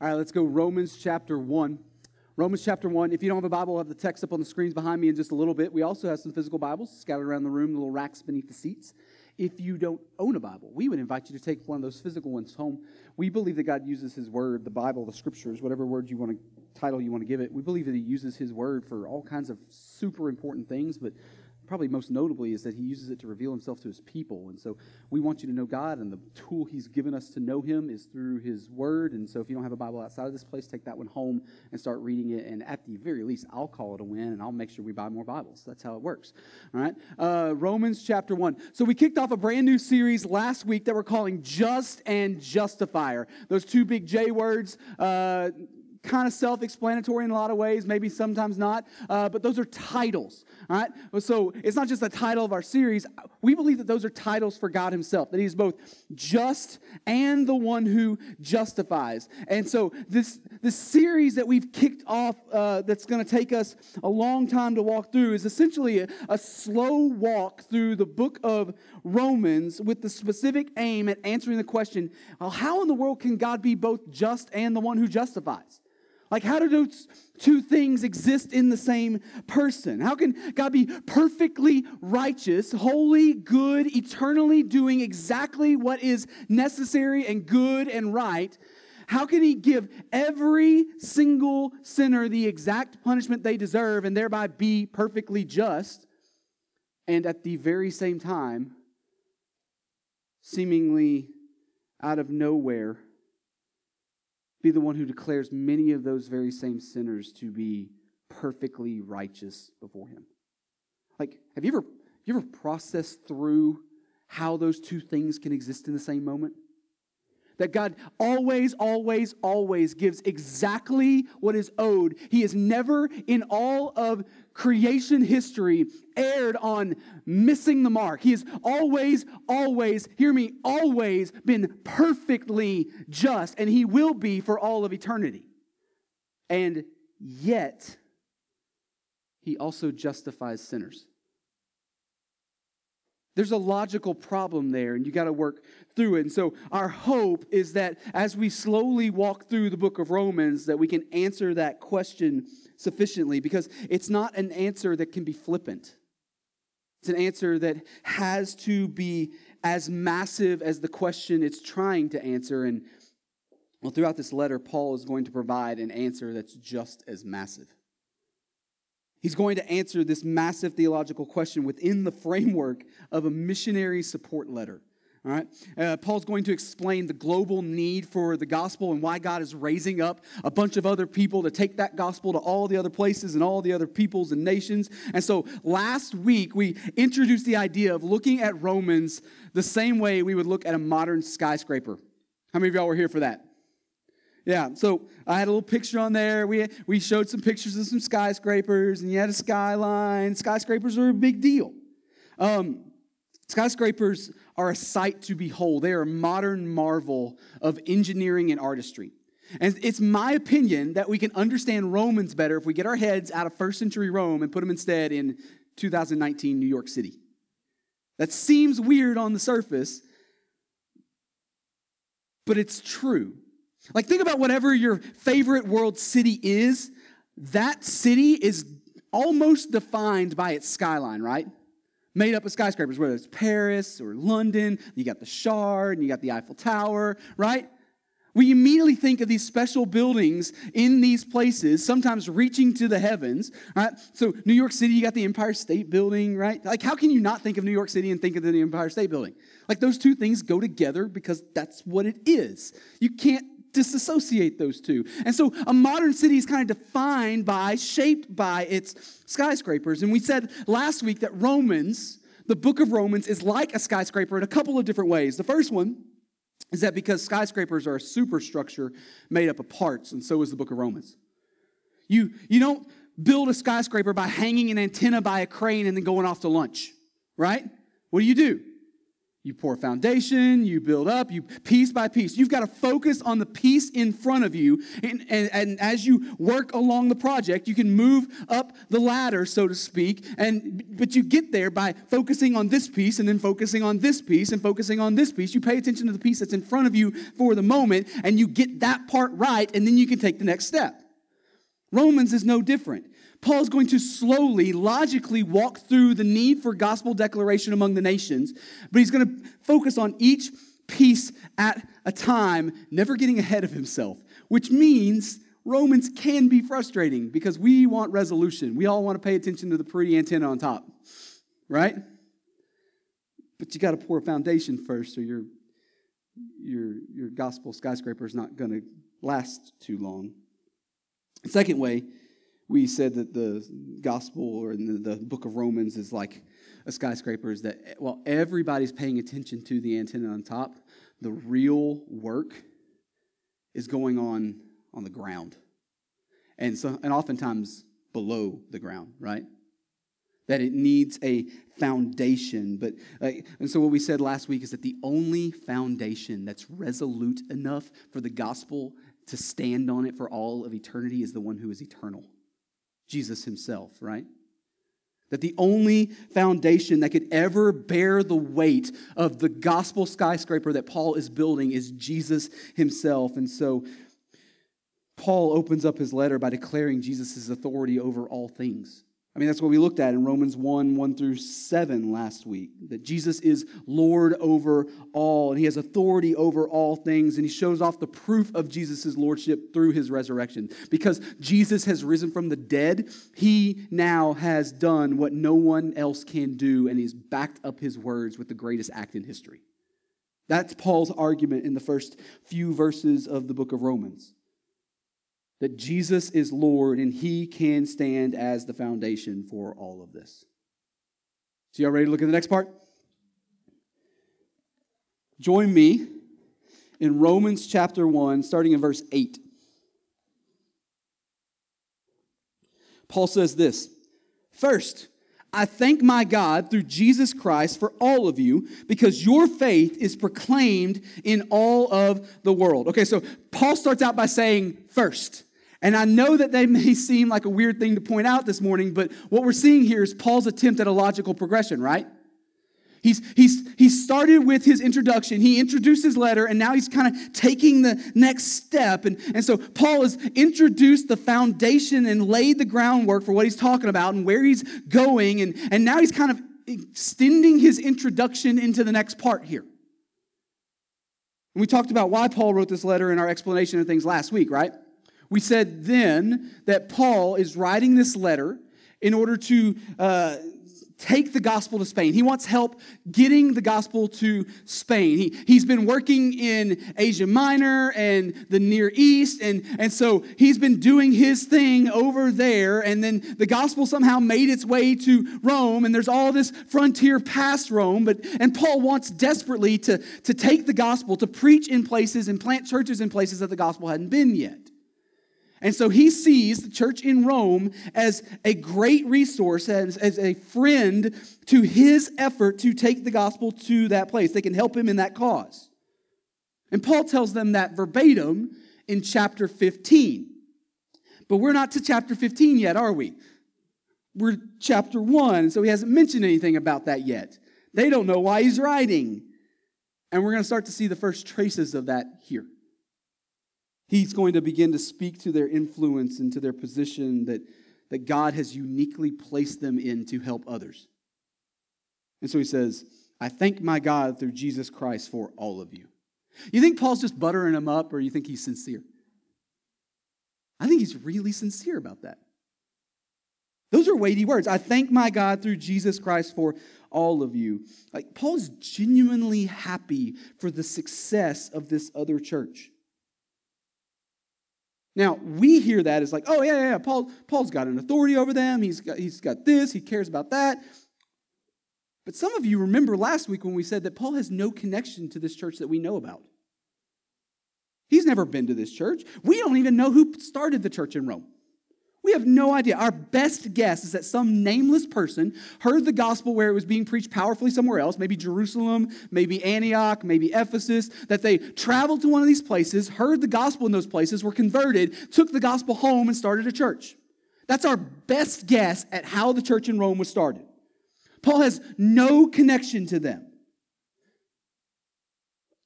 All right, let's go Romans chapter 1. Romans chapter 1. If you don't have a Bible, we'll have the text up on the screens behind me in just a little bit. We also have some physical Bibles scattered around the room, little racks beneath the seats. If you don't own a Bible, we would invite you to take one of those physical ones home. We believe that God uses His Word, the Bible, the Scriptures, whatever word you want to, title you want to give it. We believe that He uses His Word for all kinds of super important things, but probably most notably is that he uses it to reveal himself to his people. And so we want you to know God, and the tool he's given us to know him is through his word. And so if you don't have a Bible outside of this place, take that one home and start reading it. And at the very least, I'll call it a win, and I'll make sure we buy more Bibles. That's how it works. All right? Uh, Romans chapter 1. So we kicked off a brand new series last week that we're calling Just and Justifier. Those two big J words. Uh, kind of self explanatory in a lot of ways, maybe sometimes not, uh, but those are titles. All right? So it's not just the title of our series. We believe that those are titles for God Himself, that He's both just and the one who justifies. And so this, this series that we've kicked off uh, that's going to take us a long time to walk through is essentially a, a slow walk through the book of Romans with the specific aim at answering the question how in the world can God be both just and the one who justifies? Like, how do those two things exist in the same person? How can God be perfectly righteous, holy, good, eternally doing exactly what is necessary and good and right? How can He give every single sinner the exact punishment they deserve and thereby be perfectly just? And at the very same time, seemingly out of nowhere, be the one who declares many of those very same sinners to be perfectly righteous before him. Like, have you ever, you ever processed through how those two things can exist in the same moment? That God always, always, always gives exactly what is owed. He is never in all of creation history erred on missing the mark. He has always, always, hear me, always been perfectly just, and He will be for all of eternity. And yet, He also justifies sinners. There's a logical problem there, and you got to work through it. And so, our hope is that as we slowly walk through the book of Romans, that we can answer that question sufficiently because it's not an answer that can be flippant. It's an answer that has to be as massive as the question it's trying to answer. And well, throughout this letter, Paul is going to provide an answer that's just as massive. He's going to answer this massive theological question within the framework of a missionary support letter. All right. Uh, Paul's going to explain the global need for the gospel and why God is raising up a bunch of other people to take that gospel to all the other places and all the other peoples and nations. And so last week, we introduced the idea of looking at Romans the same way we would look at a modern skyscraper. How many of y'all were here for that? Yeah, so I had a little picture on there. We, we showed some pictures of some skyscrapers, and you had a skyline. Skyscrapers are a big deal. Um, skyscrapers are a sight to behold, they are a modern marvel of engineering and artistry. And it's my opinion that we can understand Romans better if we get our heads out of first century Rome and put them instead in 2019 New York City. That seems weird on the surface, but it's true. Like, think about whatever your favorite world city is. That city is almost defined by its skyline, right? Made up of skyscrapers, whether it's Paris or London, you got the Shard, and you got the Eiffel Tower, right? We immediately think of these special buildings in these places, sometimes reaching to the heavens, right? So, New York City, you got the Empire State Building, right? Like, how can you not think of New York City and think of the Empire State Building? Like, those two things go together because that's what it is. You can't disassociate those two. And so a modern city is kind of defined by, shaped by its skyscrapers. And we said last week that Romans, the book of Romans, is like a skyscraper in a couple of different ways. The first one is that because skyscrapers are a superstructure made up of parts, and so is the book of Romans. You, you don't build a skyscraper by hanging an antenna by a crane and then going off to lunch, right? What do you do? You pour foundation, you build up, you piece by piece. You've got to focus on the piece in front of you. And, and, and, as you work along the project, you can move up the ladder, so to speak. And but you get there by focusing on this piece and then focusing on this piece and focusing on this piece. You pay attention to the piece that's in front of you for the moment, and you get that part right, and then you can take the next step. Romans is no different. Paul's going to slowly, logically walk through the need for gospel declaration among the nations, but he's going to focus on each piece at a time, never getting ahead of himself, which means Romans can be frustrating because we want resolution. We all want to pay attention to the pretty antenna on top, right? But you got to pour a foundation first, or your, your, your gospel skyscraper is not going to last too long. Second way, we said that the gospel or the, book of Romans is like a skyscraper is that while everybody's paying attention to the antenna on top, the real work is going on on the ground. And so and oftentimes below the ground, right? That it needs a foundation. But and so what we said last week is that the only foundation that's resolute enough for the gospel to stand on it for all of eternity is the one who is eternal. Jesus himself, right? That the only foundation that could ever bear the weight of the gospel skyscraper that Paul is building is Jesus himself. And so Paul opens up his letter by declaring Jesus' authority over all things. I mean, that's what we looked at in Romans 1 1 through 7 last week. That Jesus is Lord over all, and he has authority over all things, and he shows off the proof of Jesus' lordship through his resurrection. Because Jesus has risen from the dead, he now has done what no one else can do, and he's backed up his words with the greatest act in history. That's Paul's argument in the first few verses of the book of Romans that Jesus is Lord and he can stand as the foundation for all of this. So, y'all ready to look at the next part? Join me in Romans chapter 1, starting in verse 8. Paul says this First, I thank my God through Jesus Christ for all of you because your faith is proclaimed in all of the world. Okay, so Paul starts out by saying, first. And I know that they may seem like a weird thing to point out this morning, but what we're seeing here is Paul's attempt at a logical progression, right? He's, he's, he started with his introduction. He introduced his letter, and now he's kind of taking the next step. And, and so Paul has introduced the foundation and laid the groundwork for what he's talking about and where he's going. And, and now he's kind of extending his introduction into the next part here. And we talked about why Paul wrote this letter in our explanation of things last week, right? We said then that Paul is writing this letter in order to uh, take the gospel to Spain. He wants help getting the gospel to Spain. He, he's been working in Asia Minor and the Near East, and, and so he's been doing his thing over there, and then the gospel somehow made its way to Rome, and there's all this frontier past Rome, but and Paul wants desperately to, to take the gospel, to preach in places and plant churches in places that the gospel hadn't been yet. And so he sees the church in Rome as a great resource, as, as a friend to his effort to take the gospel to that place. They can help him in that cause. And Paul tells them that verbatim in chapter 15. But we're not to chapter 15 yet, are we? We're chapter 1, so he hasn't mentioned anything about that yet. They don't know why he's writing. And we're going to start to see the first traces of that here. He's going to begin to speak to their influence and to their position that, that God has uniquely placed them in to help others. And so he says, I thank my God through Jesus Christ for all of you. You think Paul's just buttering them up, or you think he's sincere? I think he's really sincere about that. Those are weighty words. I thank my God through Jesus Christ for all of you. Like Paul's genuinely happy for the success of this other church. Now, we hear that as like, oh, yeah, yeah, yeah, Paul, Paul's got an authority over them. He's got, he's got this. He cares about that. But some of you remember last week when we said that Paul has no connection to this church that we know about. He's never been to this church. We don't even know who started the church in Rome. We have no idea. Our best guess is that some nameless person heard the gospel where it was being preached powerfully somewhere else, maybe Jerusalem, maybe Antioch, maybe Ephesus, that they traveled to one of these places, heard the gospel in those places, were converted, took the gospel home, and started a church. That's our best guess at how the church in Rome was started. Paul has no connection to them.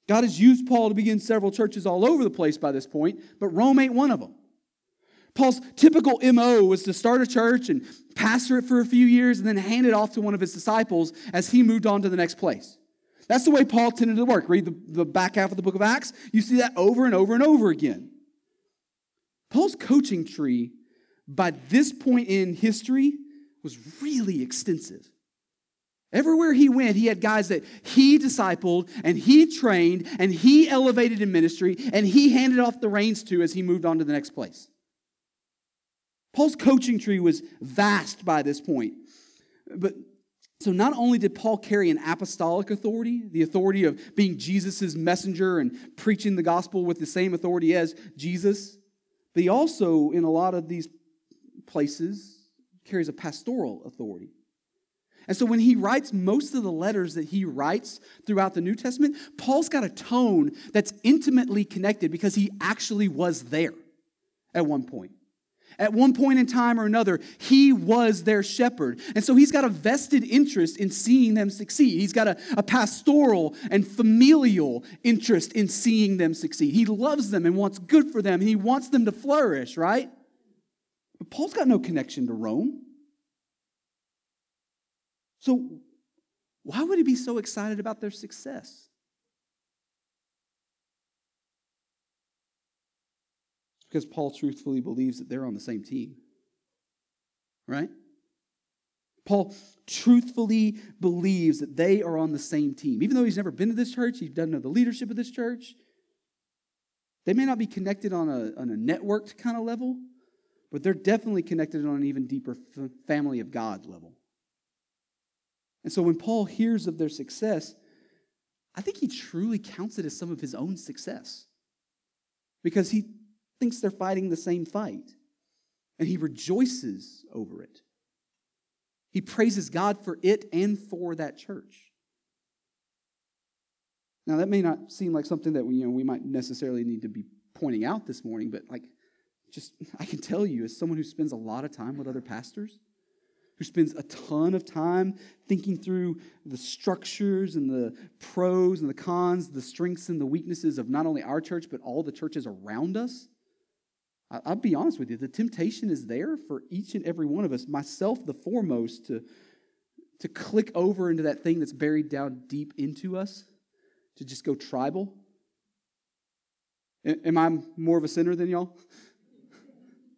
God has used Paul to begin several churches all over the place by this point, but Rome ain't one of them. Paul's typical MO was to start a church and pastor it for a few years and then hand it off to one of his disciples as he moved on to the next place. That's the way Paul tended to work. Read the, the back half of the book of Acts, you see that over and over and over again. Paul's coaching tree, by this point in history, was really extensive. Everywhere he went, he had guys that he discipled and he trained and he elevated in ministry and he handed off the reins to as he moved on to the next place. Paul's coaching tree was vast by this point. But so not only did Paul carry an apostolic authority, the authority of being Jesus' messenger and preaching the gospel with the same authority as Jesus, but he also, in a lot of these places, carries a pastoral authority. And so when he writes most of the letters that he writes throughout the New Testament, Paul's got a tone that's intimately connected because he actually was there at one point. At one point in time or another, he was their shepherd. And so he's got a vested interest in seeing them succeed. He's got a, a, pastoral and familial interest in seeing them succeed. He loves them and wants good for them, and he wants them to flourish, right? But Paul's got no connection to Rome. So why would he be so excited about their success? Because Paul truthfully believes that they're on the same team. Right? Paul truthfully believes that they are on the same team. Even though he's never been to this church, he doesn't know the leadership of this church. They may not be connected on a, on a networked kind of level, but they're definitely connected on an even deeper f- family of God level. And so when Paul hears of their success, I think he truly counts it as some of his own success. Because he thinks they're fighting the same fight, and he rejoices over it. He praises God for it and for that church. Now, that may not seem like something that we, you know, we might necessarily need to be pointing out this morning, but like, just I can tell you, as someone who spends a lot of time with other pastors, who spends a ton of time thinking through the structures and the pros and the cons, the strengths and the weaknesses of not only our church, but all the churches around us. I'll be honest with you, the temptation is there for each and every one of us, myself the foremost, to, to click over into that thing that's buried down deep into us, to just go tribal. Am I more of a sinner than y'all?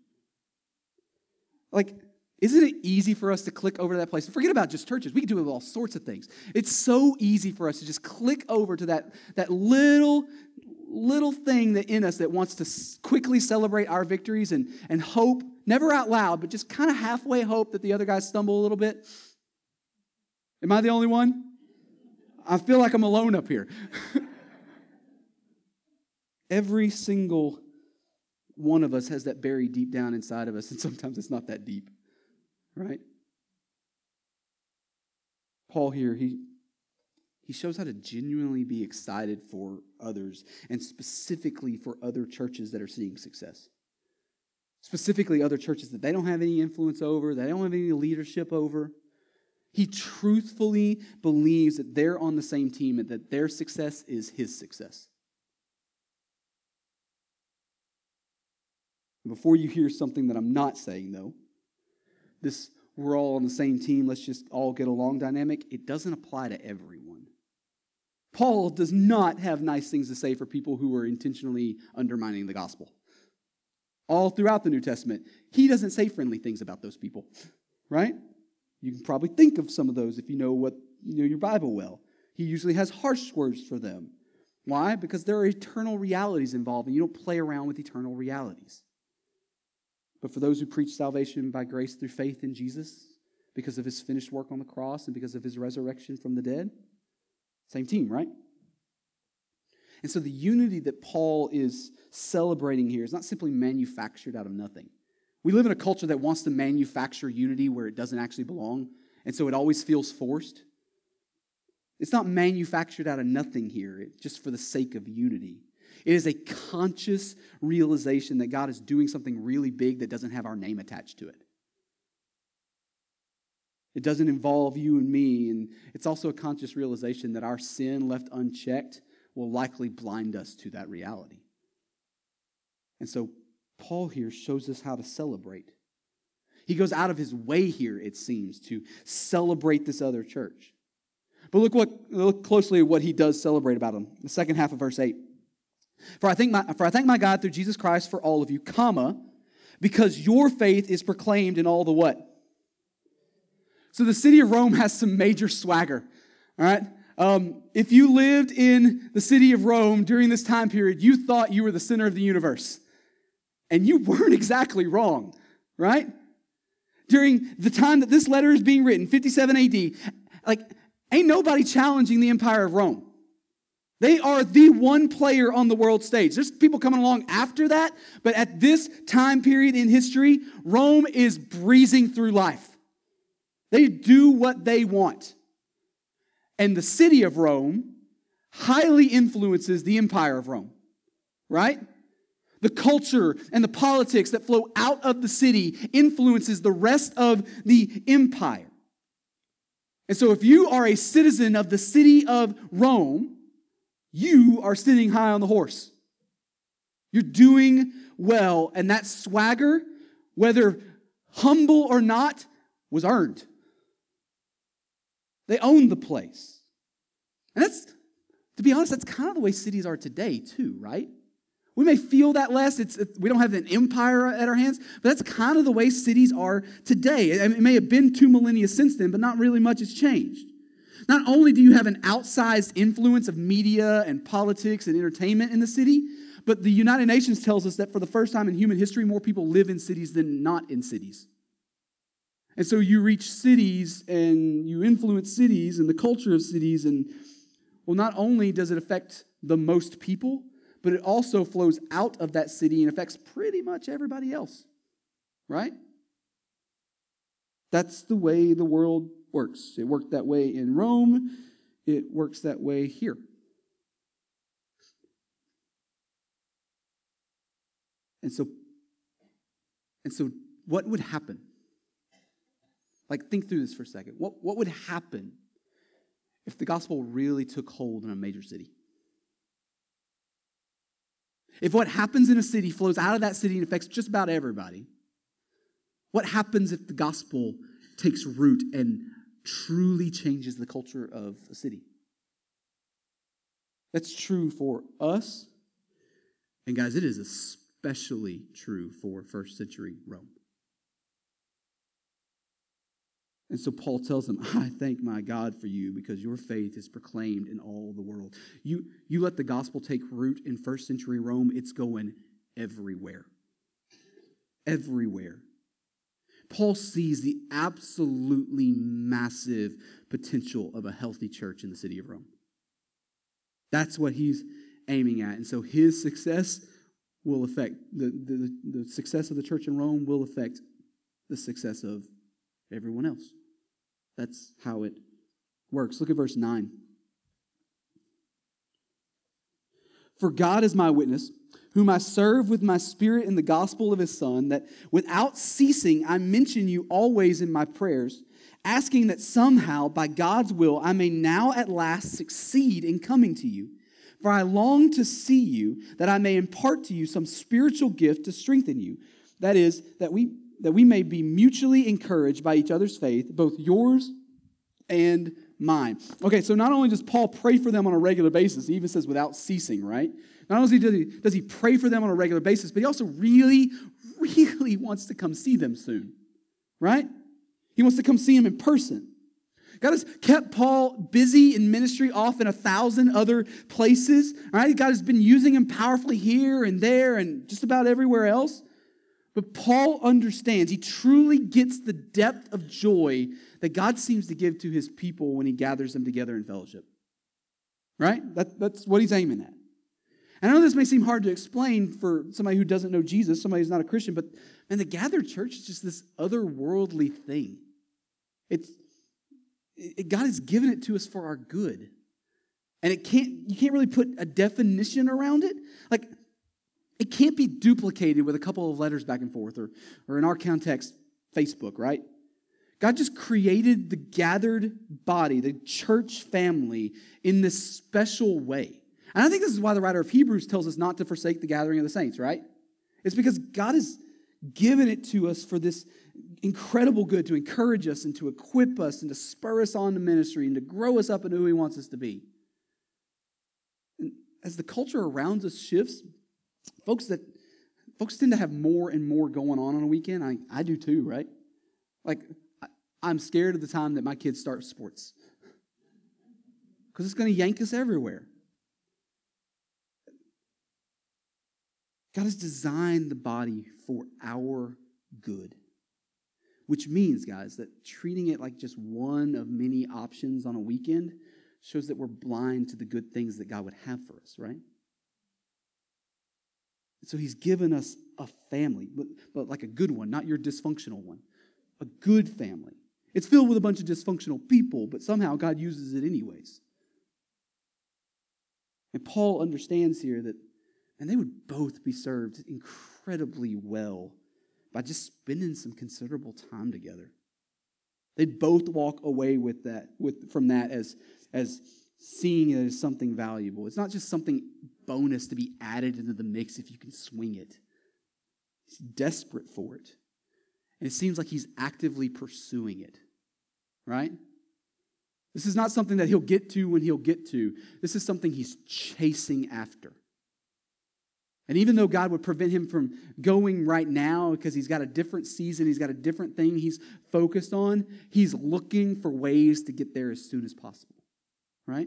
like, isn't it easy for us to click over to that place? Forget about just churches. We can do it with all sorts of things. It's so easy for us to just click over to that, that little little thing that in us that wants to quickly celebrate our victories and, and hope, never out loud, but just kind of halfway hope that the other guys stumble a little bit. Am I the only one? I feel like I'm alone up here. Every single one of us has that buried deep down inside of us, and sometimes it's not that deep, right? Paul here, he he shows how to genuinely be excited for others and specifically for other churches that are seeing success. Specifically, other churches that they don't have any influence over, they don't have any leadership over. He truthfully believes that they're on the same team and that their success is his success. Before you hear something that I'm not saying, though, this we're all on the same team, let's just all get along dynamic, it doesn't apply to everyone. Paul does not have nice things to say for people who are intentionally undermining the gospel. All throughout the New Testament, he doesn't say friendly things about those people, right? You can probably think of some of those if you know what you know your Bible well. He usually has harsh words for them. Why? Because there are eternal realities involved, and you don't play around with eternal realities. But for those who preach salvation by grace through faith in Jesus, because of his finished work on the cross and because of his resurrection from the dead, same team, right? And so the unity that Paul is celebrating here is not simply manufactured out of nothing. We live in a culture that wants to manufacture unity where it doesn't actually belong, and so it always feels forced. It's not manufactured out of nothing here, just for the sake of unity. It is a conscious realization that God is doing something really big that doesn't have our name attached to it. It doesn't involve you and me. And it's also a conscious realization that our sin left unchecked will likely blind us to that reality. And so Paul here shows us how to celebrate. He goes out of his way here, it seems, to celebrate this other church. But look what look closely at what he does celebrate about them. The second half of verse 8. For I thank my, for I thank my God through Jesus Christ for all of you, comma, because your faith is proclaimed in all the what? So the city of Rome has some major swagger. All right? Um, if you lived in the city of Rome during this time period, you thought you were the center of the universe. And you weren't exactly wrong, right? During the time that this letter is being written, 57 AD, like, ain't nobody challenging the empire of Rome. They are the one player on the world stage. There's people coming along after that, but at this time period in history, Rome is breezing through life. They do what they want. And the city of Rome highly influences the empire of Rome, right? The culture and the politics that flow out of the city influences the rest of the empire. And so, if you are a citizen of the city of Rome, you are sitting high on the horse. You're doing well, and that swagger, whether humble or not, was earned. They own the place. And that's, to be honest, that's kind of the way cities are today, too, right? We may feel that less. It's, it, we don't have an empire at our hands, but that's kind of the way cities are today. It may have been two millennia since then, but not really much has changed. Not only do you have an outsized influence of media and politics and entertainment in the city, but the United Nations tells us that for the first time in human history, more people live in cities than not in cities. And so you reach cities and you influence cities and the culture of cities. And well, not only does it affect the most people, but it also flows out of that city and affects pretty much everybody else. Right? That's the way the world works. It worked that way in Rome, it works that way here. And so, and so what would happen like, think through this for a second. What, what would happen if the gospel really took hold in a major city? If what happens in a city flows out of that city and affects just about everybody, what happens if the gospel takes root and truly changes the culture of a city? That's true for us. And guys, it is especially true for first century Rome. And so Paul tells them, I thank my God for you because your faith is proclaimed in all the world. You, you let the gospel take root in first century Rome, it's going everywhere. Everywhere. Paul sees the absolutely massive potential of a healthy church in the city of Rome. That's what he's aiming at. And so his success will affect, the, the, the success of the church in Rome will affect the success of everyone else. That's how it works. Look at verse 9. For God is my witness, whom I serve with my spirit in the gospel of his Son, that without ceasing I mention you always in my prayers, asking that somehow, by God's will, I may now at last succeed in coming to you. For I long to see you, that I may impart to you some spiritual gift to strengthen you. That is, that we that we may be mutually encouraged by each other's faith, both yours and mine. Okay, so not only does Paul pray for them on a regular basis, he even says without ceasing, right? Not only does he, does he pray for them on a regular basis, but he also really, really wants to come see them soon, right? He wants to come see them in person. God has kept Paul busy in ministry off in a thousand other places. Right? God has been using him powerfully here and there and just about everywhere else. But Paul understands, he truly gets the depth of joy that God seems to give to his people when he gathers them together in fellowship. Right? That, that's what he's aiming at. And I know this may seem hard to explain for somebody who doesn't know Jesus, somebody who's not a Christian, but man, the gathered church is just this otherworldly thing. It's it, God has given it to us for our good. And it can't you can't really put a definition around it. Like it can't be duplicated with a couple of letters back and forth, or, or in our context, Facebook, right? God just created the gathered body, the church family, in this special way. And I think this is why the writer of Hebrews tells us not to forsake the gathering of the saints, right? It's because God has given it to us for this incredible good to encourage us and to equip us and to spur us on to ministry and to grow us up into who He wants us to be. As the culture around us shifts, folks that folks tend to have more and more going on on a weekend. I, I do too, right? Like I, I'm scared of the time that my kids start sports because it's going to yank us everywhere. God has designed the body for our good. Which means, guys, that treating it like just one of many options on a weekend shows that we're blind to the good things that God would have for us, right? So he's given us a family, but, but like a good one, not your dysfunctional one. A good family. It's filled with a bunch of dysfunctional people, but somehow God uses it anyways. And Paul understands here that, and they would both be served incredibly well by just spending some considerable time together. They'd both walk away with that, with, from that as, as seeing it as something valuable. It's not just something bonus to be added into the mix if you can swing it. He's desperate for it. And it seems like he's actively pursuing it, right? This is not something that he'll get to when he'll get to. This is something he's chasing after. And even though God would prevent him from going right now because he's got a different season, he's got a different thing he's focused on, he's looking for ways to get there as soon as possible, right?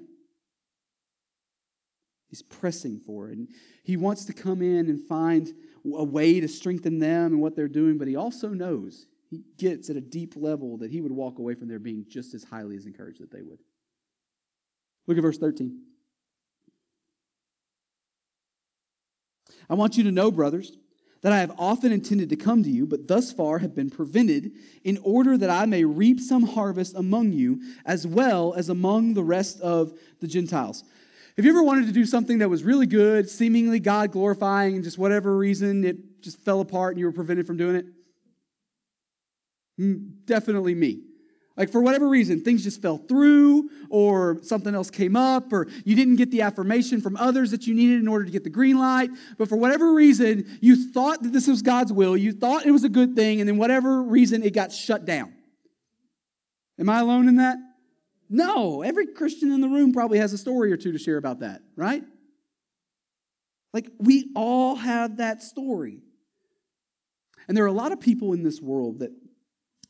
He's pressing for it. And he wants to come in and find a way to strengthen them and what they're doing, but he also knows, he gets at a deep level that he would walk away from there being just as highly as encouraged that they would. Look at verse 13. I want you to know, brothers, that I have often intended to come to you, but thus far have been prevented, in order that I may reap some harvest among you, as well as among the rest of the Gentiles. Have you ever wanted to do something that was really good, seemingly God glorifying, and just whatever reason it just fell apart and you were prevented from doing it? Mm, definitely me. Like, for whatever reason, things just fell through, or something else came up, or you didn't get the affirmation from others that you needed in order to get the green light. But for whatever reason, you thought that this was God's will, you thought it was a good thing, and then whatever reason, it got shut down. Am I alone in that? No, every Christian in the room probably has a story or two to share about that, right? Like, we all have that story. And there are a lot of people in this world that,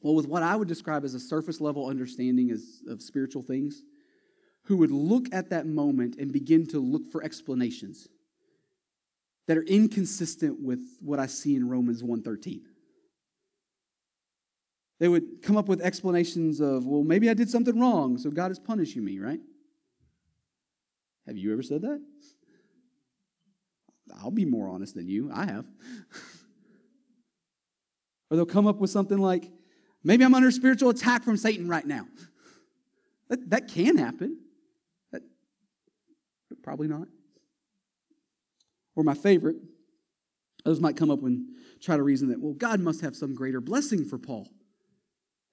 well, with what I would describe as a surface level understanding of spiritual things, who would look at that moment and begin to look for explanations that are inconsistent with what I see in Romans 1:13. They would come up with explanations of, well, maybe I did something wrong, so God is punishing me, right? Have you ever said that? I'll be more honest than you. I have. or they'll come up with something like, maybe I'm under spiritual attack from Satan right now. That, that can happen. That, probably not. Or my favorite, others might come up and try to reason that, well, God must have some greater blessing for Paul.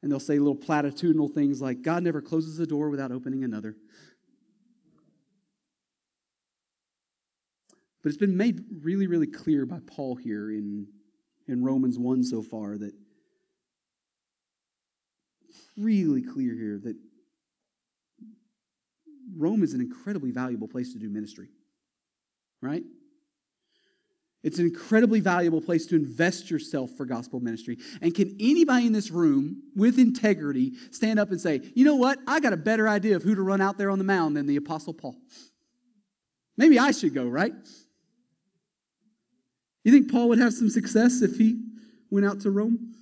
And they'll say little platitudinal things like, God never closes a door without opening another. But it's been made really, really clear by Paul here in, in Romans 1 so far that really clear here that Rome is an incredibly valuable place to do ministry. Right? It's an incredibly valuable place to invest yourself for gospel ministry. And can anybody in this room with integrity stand up and say, you know what? I got a better idea of who to run out there on the mound than the Apostle Paul? Maybe I should go, right? You think Paul would have some success if he went out to Rome?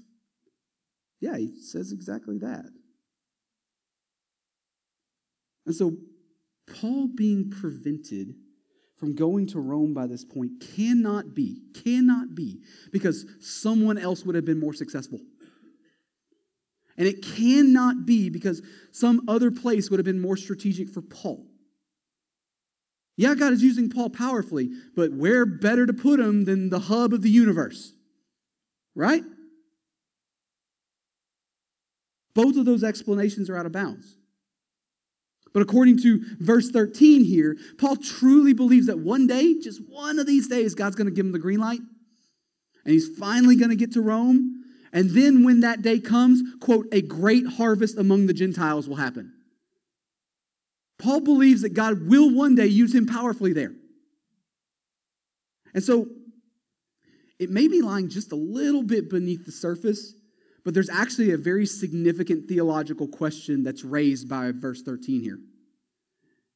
Yeah, he says exactly that. And so, Paul being prevented from going to Rome by this point cannot be, cannot be, because someone else would have been more successful. And it cannot be because some other place would have been more strategic for Paul. Yeah, God is using Paul powerfully, but where better to put him than the hub of the universe? Right? Both of those explanations are out of bounds. But according to verse 13 here, Paul truly believes that one day, just one of these days, God's going to give him the green light. And he's finally going to get to Rome. And then when that day comes, quote, a great harvest among the Gentiles will happen. Paul believes that God will one day use him powerfully there. And so it may be lying just a little bit beneath the surface, but there's actually a very significant theological question that's raised by verse 13 here.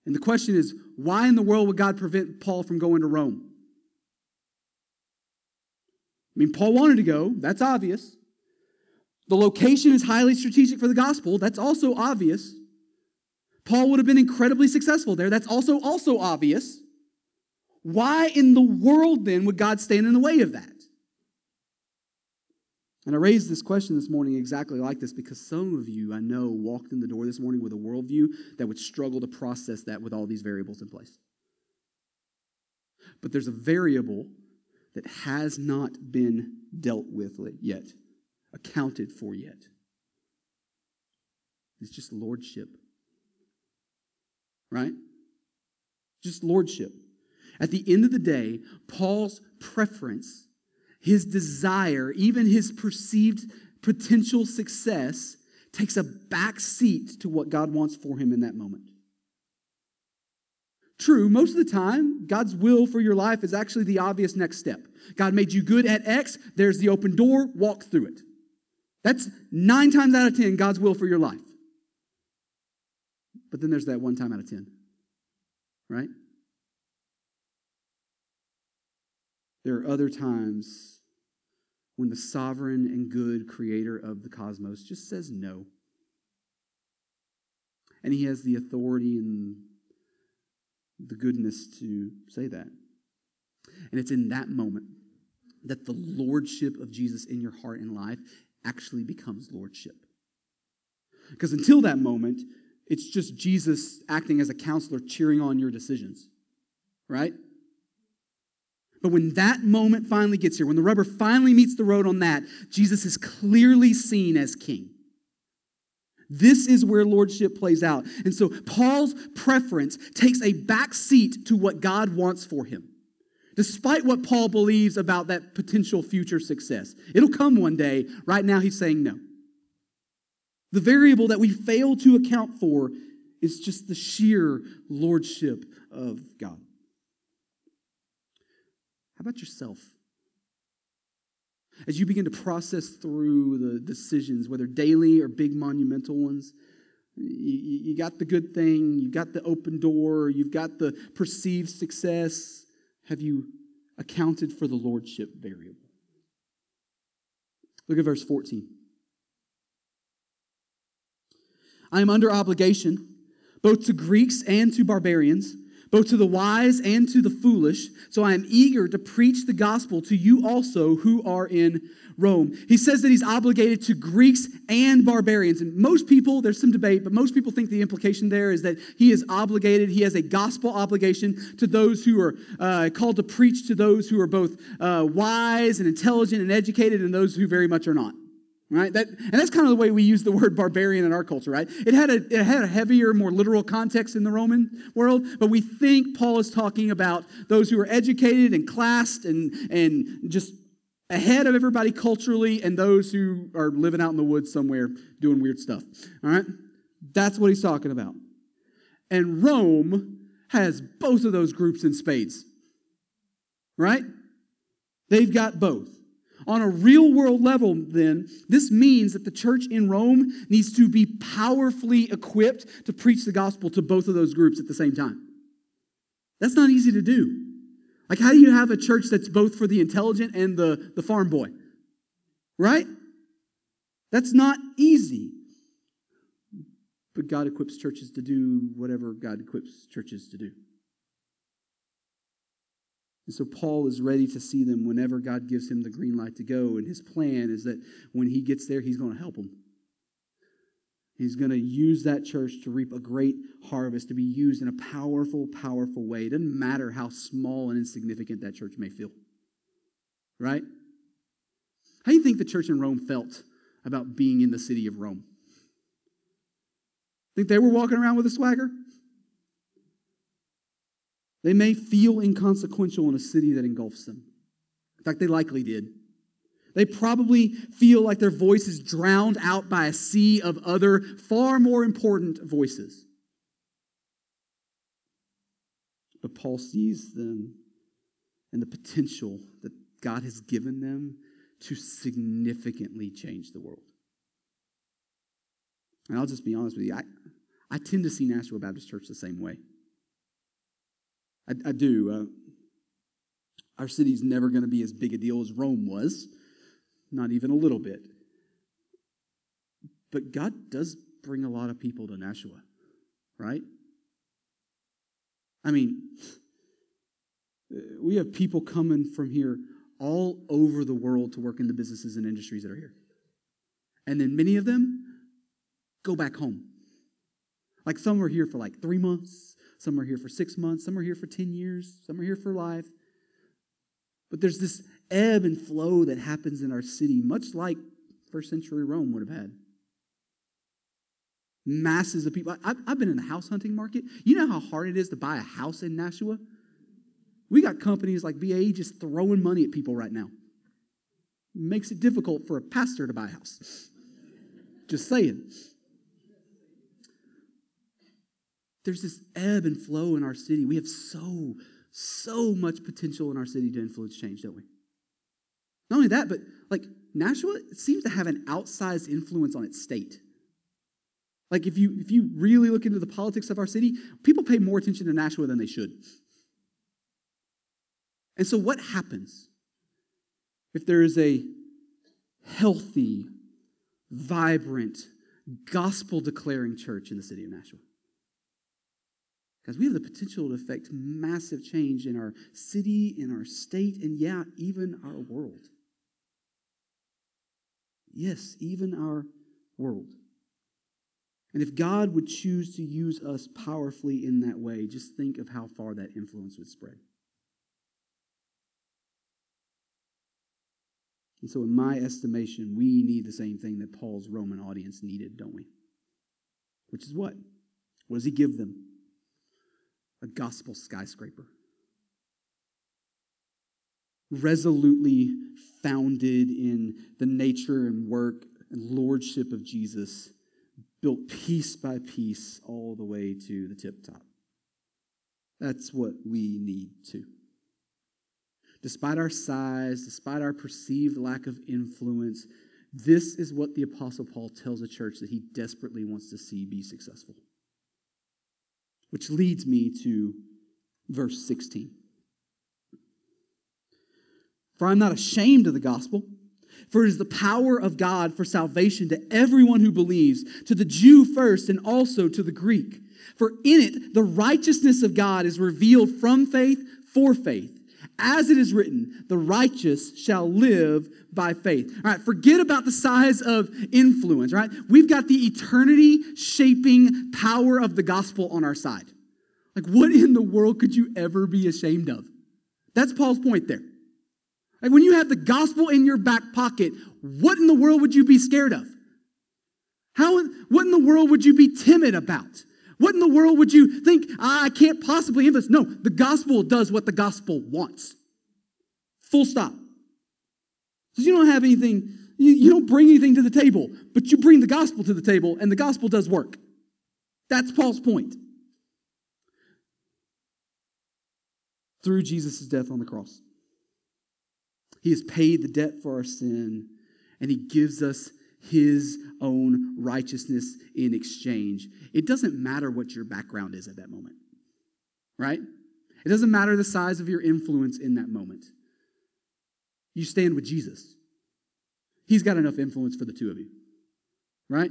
And the question is why in the world would God prevent Paul from going to Rome? I mean, Paul wanted to go, that's obvious. The location is highly strategic for the gospel, that's also obvious. Paul would have been incredibly successful there. That's also also obvious. Why in the world then would God stand in the way of that? And I raised this question this morning exactly like this because some of you, I know, walked in the door this morning with a worldview that would struggle to process that with all these variables in place. But there's a variable that has not been dealt with yet, accounted for yet. It's just lordship right? Just lordship. At the end of the day, Paul's preference, his desire, even his perceived potential success takes a back seat to what God wants for him in that moment. True, most of the time, God's will for your life is actually the obvious next step. God made you good at X, there's the open door, walk through it. That's nine times out of ten God's will for your life. But then there's that one time out of 10, right? There are other times when the sovereign and good creator of the cosmos just says no. And he has the authority and the goodness to say that. And it's in that moment that the lordship of Jesus in your heart and life actually becomes lordship. Because until that moment, it's just Jesus acting as a counselor, cheering on your decisions, right? But when that moment finally gets here, when the rubber finally meets the road on that, Jesus is clearly seen as king. This is where lordship plays out. And so Paul's preference takes a back seat to what God wants for him. Despite what Paul believes about that potential future success, it'll come one day. Right now, he's saying no. The variable that we fail to account for is just the sheer lordship of God. How about yourself? As you begin to process through the decisions, whether daily or big monumental ones, you, you got the good thing, you've got the open door, you've got the perceived success. Have you accounted for the lordship variable? Look at verse 14. I am under obligation, both to Greeks and to barbarians, both to the wise and to the foolish. So I am eager to preach the gospel to you also who are in Rome. He says that he's obligated to Greeks and barbarians. And most people, there's some debate, but most people think the implication there is that he is obligated, he has a gospel obligation to those who are uh, called to preach to those who are both uh, wise and intelligent and educated and those who very much are not right? That, and that's kind of the way we use the word barbarian in our culture, right? It had, a, it had a heavier, more literal context in the Roman world, but we think Paul is talking about those who are educated and classed and, and just ahead of everybody culturally and those who are living out in the woods somewhere doing weird stuff, all right? That's what he's talking about. And Rome has both of those groups in spades, right? They've got both. On a real world level, then, this means that the church in Rome needs to be powerfully equipped to preach the gospel to both of those groups at the same time. That's not easy to do. Like, how do you have a church that's both for the intelligent and the, the farm boy? Right? That's not easy. But God equips churches to do whatever God equips churches to do. And so Paul is ready to see them whenever God gives him the green light to go. And his plan is that when he gets there, he's going to help them. He's going to use that church to reap a great harvest, to be used in a powerful, powerful way. It doesn't matter how small and insignificant that church may feel. Right? How do you think the church in Rome felt about being in the city of Rome? Think they were walking around with a swagger? They may feel inconsequential in a city that engulfs them. In fact, they likely did. They probably feel like their voice is drowned out by a sea of other, far more important voices. But Paul sees them and the potential that God has given them to significantly change the world. And I'll just be honest with you, I, I tend to see Nashville Baptist Church the same way. I, I do. Uh, our city's never going to be as big a deal as Rome was, not even a little bit. But God does bring a lot of people to Nashua, right? I mean, we have people coming from here all over the world to work in the businesses and industries that are here. And then many of them go back home. Like some are here for like three months, some are here for six months, some are here for 10 years, some are here for life. But there's this ebb and flow that happens in our city, much like first century Rome would have had. Masses of people. I've, I've been in the house hunting market. You know how hard it is to buy a house in Nashua? We got companies like BAE just throwing money at people right now. Makes it difficult for a pastor to buy a house. Just saying. There's this ebb and flow in our city. We have so, so much potential in our city to influence change, don't we? Not only that, but like Nashua seems to have an outsized influence on its state. Like if you if you really look into the politics of our city, people pay more attention to Nashua than they should. And so what happens if there is a healthy, vibrant, gospel declaring church in the city of Nashua? Because we have the potential to affect massive change in our city, in our state, and yeah, even our world. Yes, even our world. And if God would choose to use us powerfully in that way, just think of how far that influence would spread. And so, in my estimation, we need the same thing that Paul's Roman audience needed, don't we? Which is what? What does he give them? A gospel skyscraper. Resolutely founded in the nature and work and lordship of Jesus, built piece by piece all the way to the tip top. That's what we need to. Despite our size, despite our perceived lack of influence, this is what the Apostle Paul tells a church that he desperately wants to see be successful. Which leads me to verse 16. For I'm not ashamed of the gospel, for it is the power of God for salvation to everyone who believes, to the Jew first and also to the Greek. For in it the righteousness of God is revealed from faith for faith. As it is written, the righteous shall live by faith. All right, forget about the size of influence, right? We've got the eternity shaping power of the gospel on our side. Like, what in the world could you ever be ashamed of? That's Paul's point there. Like, when you have the gospel in your back pocket, what in the world would you be scared of? How, what in the world would you be timid about? What in the world would you think, ah, I can't possibly influence? No, the gospel does what the gospel wants. Full stop. Because you don't have anything, you, you don't bring anything to the table, but you bring the gospel to the table, and the gospel does work. That's Paul's point. Through Jesus' death on the cross, he has paid the debt for our sin, and he gives us his own righteousness in exchange. It doesn't matter what your background is at that moment, right? It doesn't matter the size of your influence in that moment. You stand with Jesus. He's got enough influence for the two of you, right?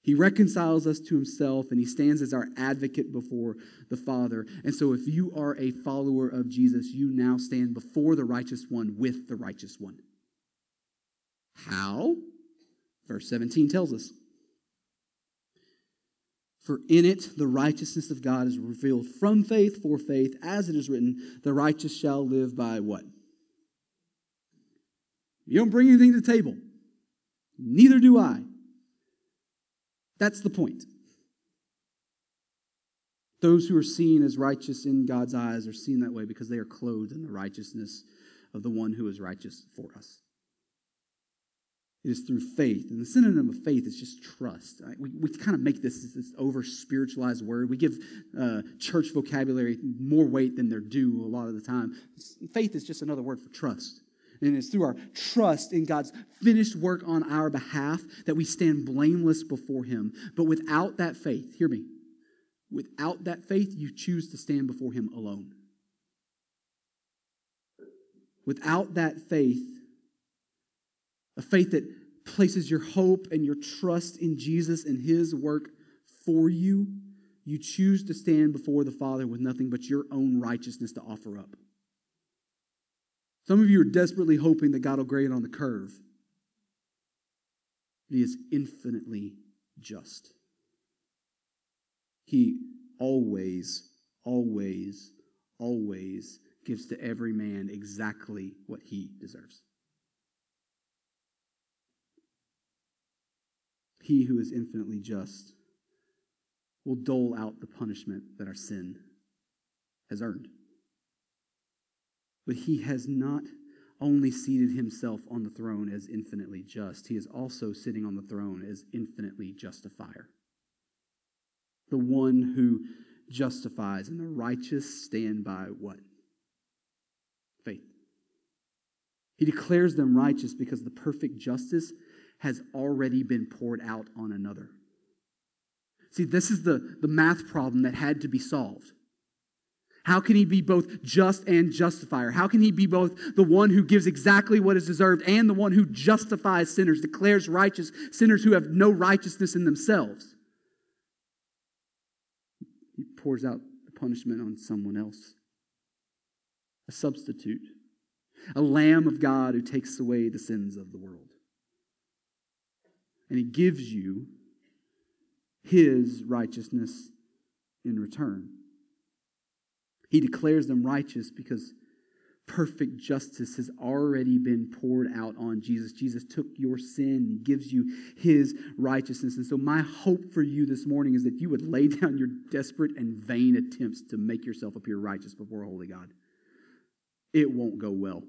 He reconciles us to himself and he stands as our advocate before the Father. And so, if you are a follower of Jesus, you now stand before the righteous one with the righteous one. How? Verse 17 tells us. For in it the righteousness of God is revealed from faith for faith, as it is written, the righteous shall live by what? You don't bring anything to the table. Neither do I. That's the point. Those who are seen as righteous in God's eyes are seen that way because they are clothed in the righteousness of the one who is righteous for us. It is through faith. And the synonym of faith is just trust. We, we kind of make this this over spiritualized word. We give uh, church vocabulary more weight than they're due a lot of the time. Faith is just another word for trust. And it's through our trust in God's finished work on our behalf that we stand blameless before Him. But without that faith, hear me, without that faith, you choose to stand before Him alone. Without that faith, a faith that places your hope and your trust in Jesus and His work for you, you choose to stand before the Father with nothing but your own righteousness to offer up. Some of you are desperately hoping that God will grade on the curve. He is infinitely just. He always, always, always gives to every man exactly what he deserves. He who is infinitely just will dole out the punishment that our sin has earned. But he has not only seated himself on the throne as infinitely just, he is also sitting on the throne as infinitely justifier. The one who justifies, and the righteous stand by what? Faith. He declares them righteous because the perfect justice has already been poured out on another. See, this is the, the math problem that had to be solved. How can he be both just and justifier? How can he be both the one who gives exactly what is deserved and the one who justifies sinners, declares righteous sinners who have no righteousness in themselves? He pours out the punishment on someone else. A substitute, a lamb of God who takes away the sins of the world. And he gives you his righteousness in return. He declares them righteous because perfect justice has already been poured out on Jesus. Jesus took your sin, He gives you His righteousness. And so, my hope for you this morning is that you would lay down your desperate and vain attempts to make yourself appear righteous before a holy God. It won't go well.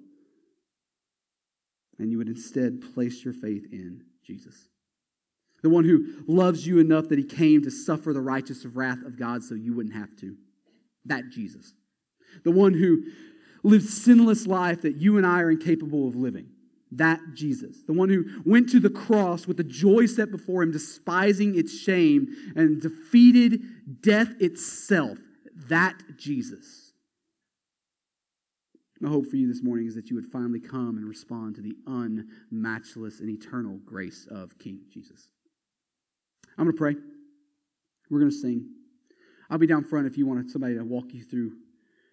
And you would instead place your faith in Jesus. The one who loves you enough that he came to suffer the righteous wrath of God so you wouldn't have to. That Jesus. The one who lived sinless life that you and I are incapable of living. That Jesus. The one who went to the cross with the joy set before him, despising its shame and defeated death itself. That Jesus. My hope for you this morning is that you would finally come and respond to the unmatchless and eternal grace of King Jesus. I'm going to pray. We're going to sing. I'll be down front if you want somebody to walk you through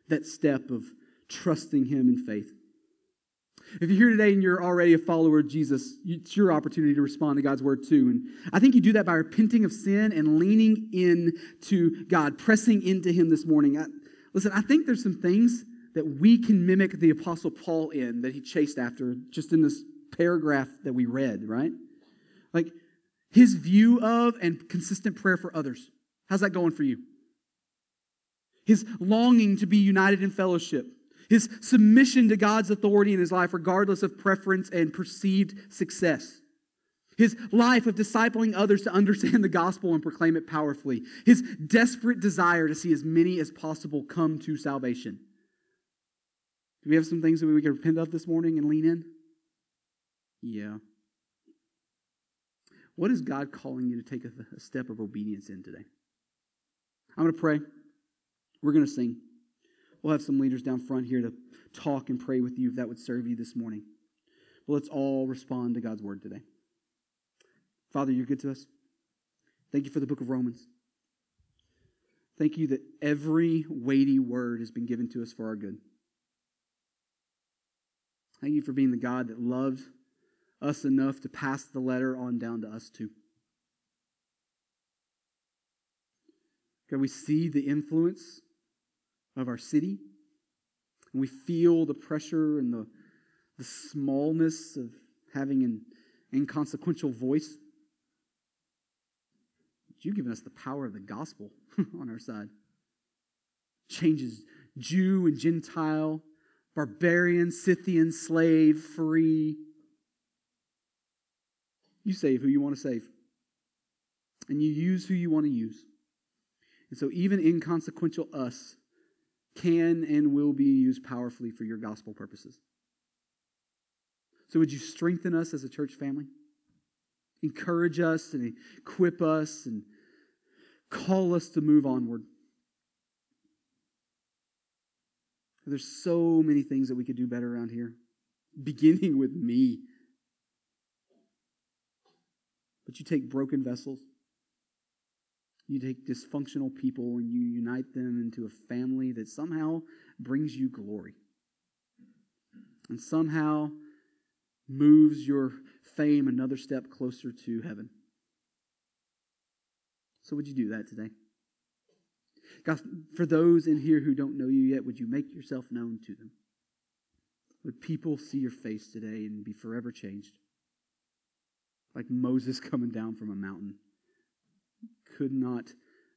that step of trusting Him in faith. If you're here today and you're already a follower of Jesus, it's your opportunity to respond to God's word too. And I think you do that by repenting of sin and leaning in to God, pressing into Him this morning. I, listen, I think there's some things that we can mimic the Apostle Paul in that he chased after just in this paragraph that we read, right? Like his view of and consistent prayer for others. How's that going for you? his longing to be united in fellowship, his submission to God's authority in his life, regardless of preference and perceived success. His life of discipling others to understand the gospel and proclaim it powerfully. His desperate desire to see as many as possible come to salvation. Do we have some things that we can repent of this morning and lean in? Yeah. What is God calling you to take a, a step of obedience in today? I'm going to pray. We're going to sing. We'll have some leaders down front here to talk and pray with you if that would serve you this morning. But let's all respond to God's word today. Father, you're good to us. Thank you for the book of Romans. Thank you that every weighty word has been given to us for our good. Thank you for being the God that loved us enough to pass the letter on down to us too. God, we see the influence of our city, and we feel the pressure and the, the smallness of having an inconsequential voice. But you've given us the power of the gospel on our side. Changes Jew and Gentile, barbarian, Scythian, slave, free. You save who you want to save. And you use who you want to use. And so, even inconsequential us can and will be used powerfully for your gospel purposes. So, would you strengthen us as a church family? Encourage us and equip us and call us to move onward. There's so many things that we could do better around here, beginning with me. But you take broken vessels, you take dysfunctional people, and you unite them into a family that somehow brings you glory. And somehow moves your fame another step closer to heaven. So, would you do that today? God, for those in here who don't know you yet, would you make yourself known to them? Would people see your face today and be forever changed? Like Moses coming down from a mountain could not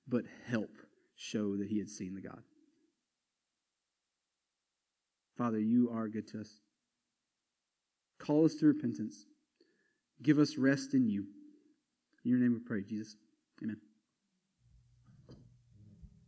but help show that he had seen the God. Father, you are good to us. Call us to repentance. Give us rest in you. In your name we pray, Jesus. Amen.